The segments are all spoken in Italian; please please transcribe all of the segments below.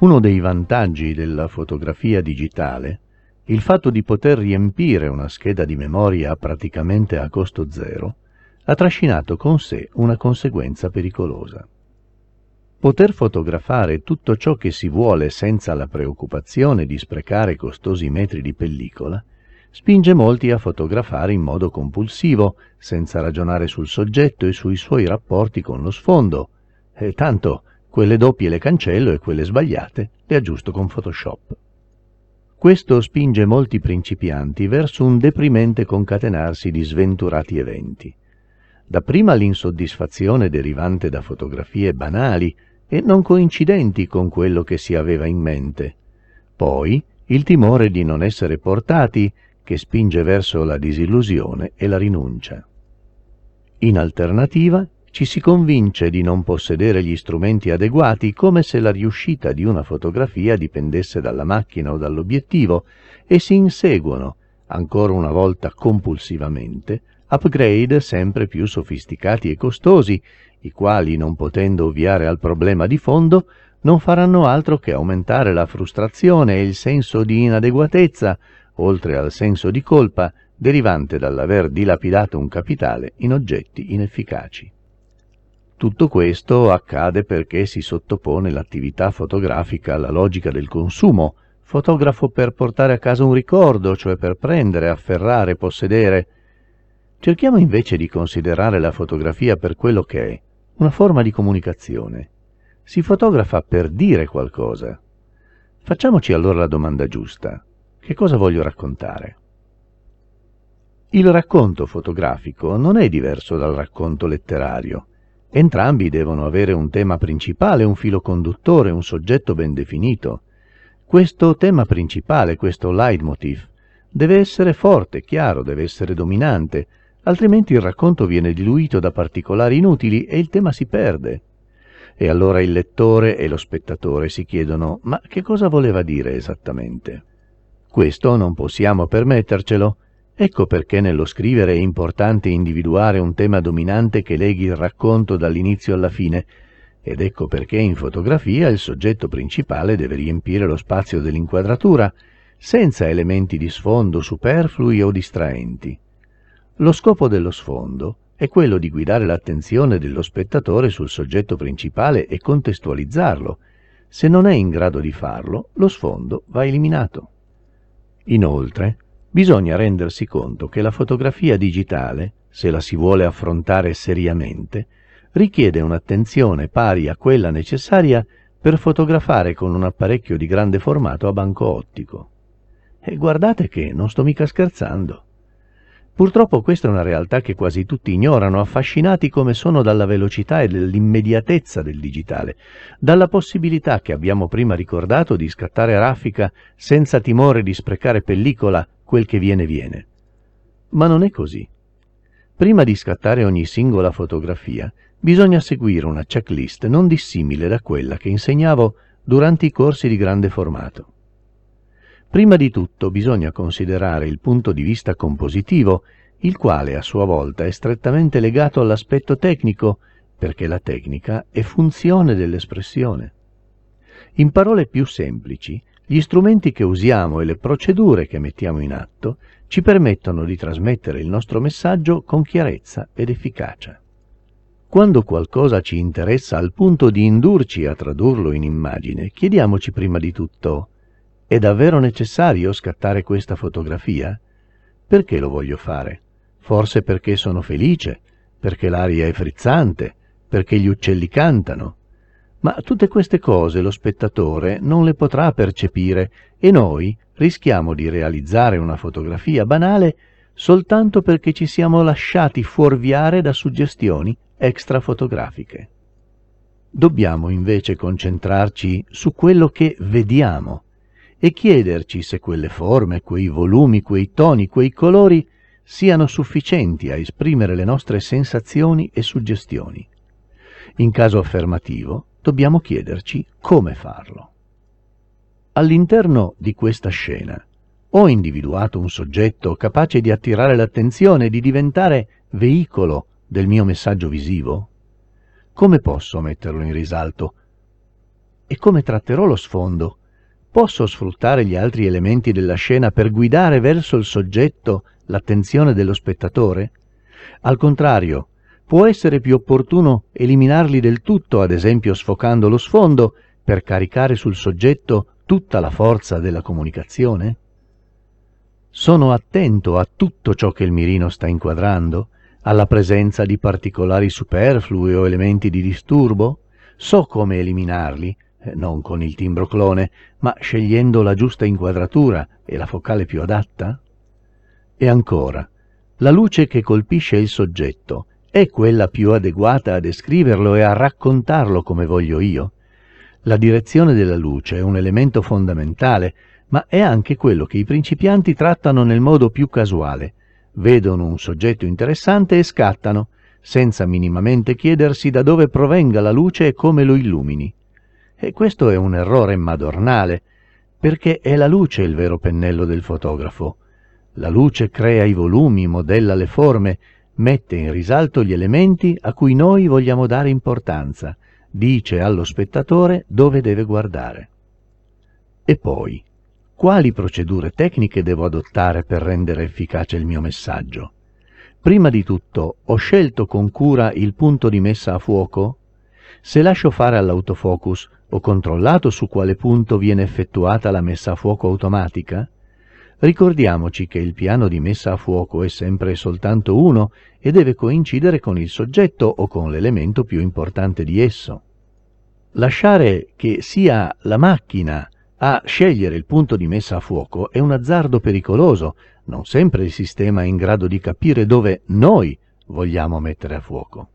Uno dei vantaggi della fotografia digitale, il fatto di poter riempire una scheda di memoria praticamente a costo zero, ha trascinato con sé una conseguenza pericolosa. Poter fotografare tutto ciò che si vuole senza la preoccupazione di sprecare costosi metri di pellicola spinge molti a fotografare in modo compulsivo, senza ragionare sul soggetto e sui suoi rapporti con lo sfondo, e tanto quelle doppie le cancello e quelle sbagliate le aggiusto con Photoshop. Questo spinge molti principianti verso un deprimente concatenarsi di sventurati eventi. Dapprima l'insoddisfazione derivante da fotografie banali e non coincidenti con quello che si aveva in mente, poi il timore di non essere portati che spinge verso la disillusione e la rinuncia. In alternativa, ci si convince di non possedere gli strumenti adeguati come se la riuscita di una fotografia dipendesse dalla macchina o dall'obiettivo e si inseguono, ancora una volta compulsivamente, upgrade sempre più sofisticati e costosi, i quali, non potendo ovviare al problema di fondo, non faranno altro che aumentare la frustrazione e il senso di inadeguatezza, oltre al senso di colpa derivante dall'aver dilapidato un capitale in oggetti inefficaci. Tutto questo accade perché si sottopone l'attività fotografica alla logica del consumo, fotografo per portare a casa un ricordo, cioè per prendere, afferrare, possedere. Cerchiamo invece di considerare la fotografia per quello che è, una forma di comunicazione. Si fotografa per dire qualcosa. Facciamoci allora la domanda giusta. Che cosa voglio raccontare? Il racconto fotografico non è diverso dal racconto letterario. Entrambi devono avere un tema principale, un filo conduttore, un soggetto ben definito. Questo tema principale, questo leitmotiv, deve essere forte, chiaro, deve essere dominante, altrimenti il racconto viene diluito da particolari inutili e il tema si perde. E allora il lettore e lo spettatore si chiedono ma che cosa voleva dire esattamente? Questo non possiamo permettercelo, Ecco perché nello scrivere è importante individuare un tema dominante che leghi il racconto dall'inizio alla fine, ed ecco perché in fotografia il soggetto principale deve riempire lo spazio dell'inquadratura, senza elementi di sfondo superflui o distraenti. Lo scopo dello sfondo è quello di guidare l'attenzione dello spettatore sul soggetto principale e contestualizzarlo. Se non è in grado di farlo, lo sfondo va eliminato. Inoltre, bisogna rendersi conto che la fotografia digitale, se la si vuole affrontare seriamente, richiede un'attenzione pari a quella necessaria per fotografare con un apparecchio di grande formato a banco ottico. E guardate che non sto mica scherzando. Purtroppo questa è una realtà che quasi tutti ignorano, affascinati come sono dalla velocità e dall'immediatezza del digitale, dalla possibilità che abbiamo prima ricordato di scattare raffica senza timore di sprecare pellicola quel che viene viene. Ma non è così. Prima di scattare ogni singola fotografia, bisogna seguire una checklist non dissimile da quella che insegnavo durante i corsi di grande formato. Prima di tutto bisogna considerare il punto di vista compositivo, il quale a sua volta è strettamente legato all'aspetto tecnico, perché la tecnica è funzione dell'espressione. In parole più semplici, gli strumenti che usiamo e le procedure che mettiamo in atto ci permettono di trasmettere il nostro messaggio con chiarezza ed efficacia. Quando qualcosa ci interessa al punto di indurci a tradurlo in immagine, chiediamoci prima di tutto è davvero necessario scattare questa fotografia? Perché lo voglio fare? Forse perché sono felice, perché l'aria è frizzante, perché gli uccelli cantano, ma tutte queste cose lo spettatore non le potrà percepire e noi rischiamo di realizzare una fotografia banale soltanto perché ci siamo lasciati fuorviare da suggestioni extrafotografiche. Dobbiamo invece concentrarci su quello che vediamo e chiederci se quelle forme, quei volumi, quei toni, quei colori siano sufficienti a esprimere le nostre sensazioni e suggestioni. In caso affermativo, dobbiamo chiederci come farlo. All'interno di questa scena ho individuato un soggetto capace di attirare l'attenzione e di diventare veicolo del mio messaggio visivo? Come posso metterlo in risalto? E come tratterò lo sfondo? Posso sfruttare gli altri elementi della scena per guidare verso il soggetto l'attenzione dello spettatore? Al contrario, può essere più opportuno eliminarli del tutto, ad esempio sfocando lo sfondo, per caricare sul soggetto tutta la forza della comunicazione? Sono attento a tutto ciò che il mirino sta inquadrando, alla presenza di particolari superflui o elementi di disturbo? So come eliminarli, eh, non con il timbro clone, ma scegliendo la giusta inquadratura e la focale più adatta? E ancora, la luce che colpisce il soggetto è quella più adeguata a descriverlo e a raccontarlo come voglio io? La direzione della luce è un elemento fondamentale, ma è anche quello che i principianti trattano nel modo più casuale. Vedono un soggetto interessante e scattano, senza minimamente chiedersi da dove provenga la luce e come lo illumini. E questo è un errore madornale, perché è la luce il vero pennello del fotografo. La luce crea i volumi, modella le forme, mette in risalto gli elementi a cui noi vogliamo dare importanza, dice allo spettatore dove deve guardare. E poi, quali procedure tecniche devo adottare per rendere efficace il mio messaggio? Prima di tutto, ho scelto con cura il punto di messa a fuoco? Se lascio fare all'autofocus, ho controllato su quale punto viene effettuata la messa a fuoco automatica? Ricordiamoci che il piano di messa a fuoco è sempre soltanto uno e deve coincidere con il soggetto o con l'elemento più importante di esso. Lasciare che sia la macchina a scegliere il punto di messa a fuoco è un azzardo pericoloso, non sempre il sistema è in grado di capire dove noi vogliamo mettere a fuoco.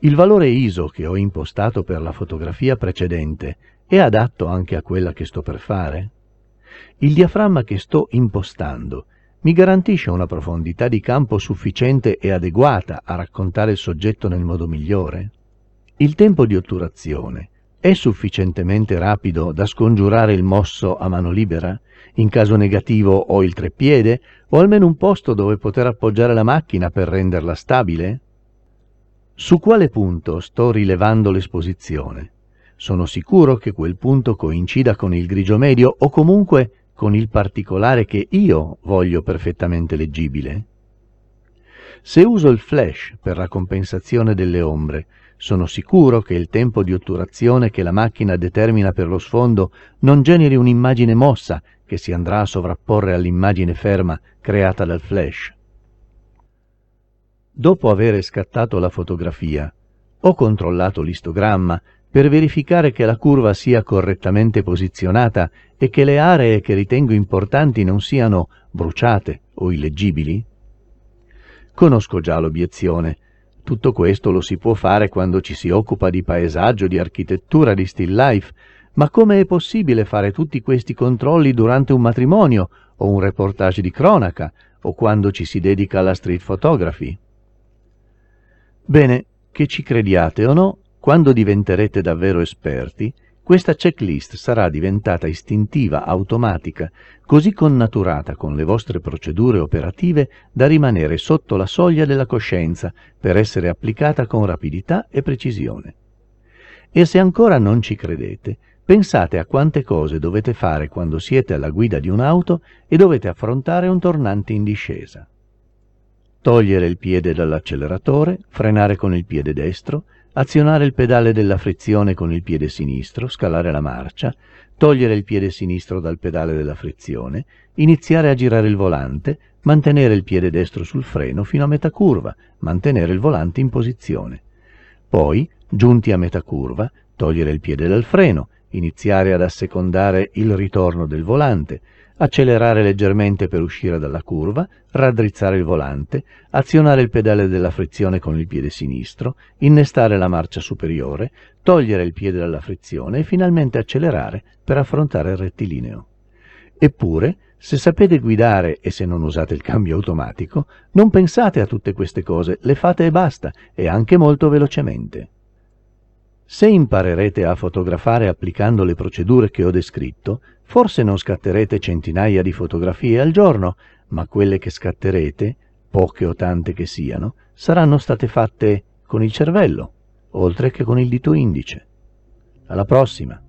Il valore ISO che ho impostato per la fotografia precedente è adatto anche a quella che sto per fare? Il diaframma che sto impostando mi garantisce una profondità di campo sufficiente e adeguata a raccontare il soggetto nel modo migliore? Il tempo di otturazione è sufficientemente rapido da scongiurare il mosso a mano libera? In caso negativo ho il treppiede o almeno un posto dove poter appoggiare la macchina per renderla stabile? Su quale punto sto rilevando l'esposizione? Sono sicuro che quel punto coincida con il grigio medio o comunque con il particolare che io voglio perfettamente leggibile? Se uso il flash per la compensazione delle ombre, sono sicuro che il tempo di otturazione che la macchina determina per lo sfondo non generi un'immagine mossa che si andrà a sovrapporre all'immagine ferma creata dal flash. Dopo aver scattato la fotografia, ho controllato l'istogramma per verificare che la curva sia correttamente posizionata e che le aree che ritengo importanti non siano bruciate o illeggibili? Conosco già l'obiezione, tutto questo lo si può fare quando ci si occupa di paesaggio, di architettura, di still life, ma come è possibile fare tutti questi controlli durante un matrimonio o un reportage di cronaca o quando ci si dedica alla street photography? Bene, che ci crediate o no, quando diventerete davvero esperti, questa checklist sarà diventata istintiva, automatica, così connaturata con le vostre procedure operative da rimanere sotto la soglia della coscienza per essere applicata con rapidità e precisione. E se ancora non ci credete, pensate a quante cose dovete fare quando siete alla guida di un'auto e dovete affrontare un tornante in discesa. Togliere il piede dall'acceleratore, frenare con il piede destro, azionare il pedale della frizione con il piede sinistro, scalare la marcia, togliere il piede sinistro dal pedale della frizione, iniziare a girare il volante, mantenere il piede destro sul freno fino a metà curva, mantenere il volante in posizione. Poi, giunti a metà curva, togliere il piede dal freno, iniziare ad assecondare il ritorno del volante, accelerare leggermente per uscire dalla curva, raddrizzare il volante, azionare il pedale della frizione con il piede sinistro, innestare la marcia superiore, togliere il piede dalla frizione e finalmente accelerare per affrontare il rettilineo. Eppure, se sapete guidare e se non usate il cambio automatico, non pensate a tutte queste cose, le fate e basta, e anche molto velocemente. Se imparerete a fotografare applicando le procedure che ho descritto, forse non scatterete centinaia di fotografie al giorno, ma quelle che scatterete, poche o tante che siano, saranno state fatte con il cervello, oltre che con il dito indice. Alla prossima!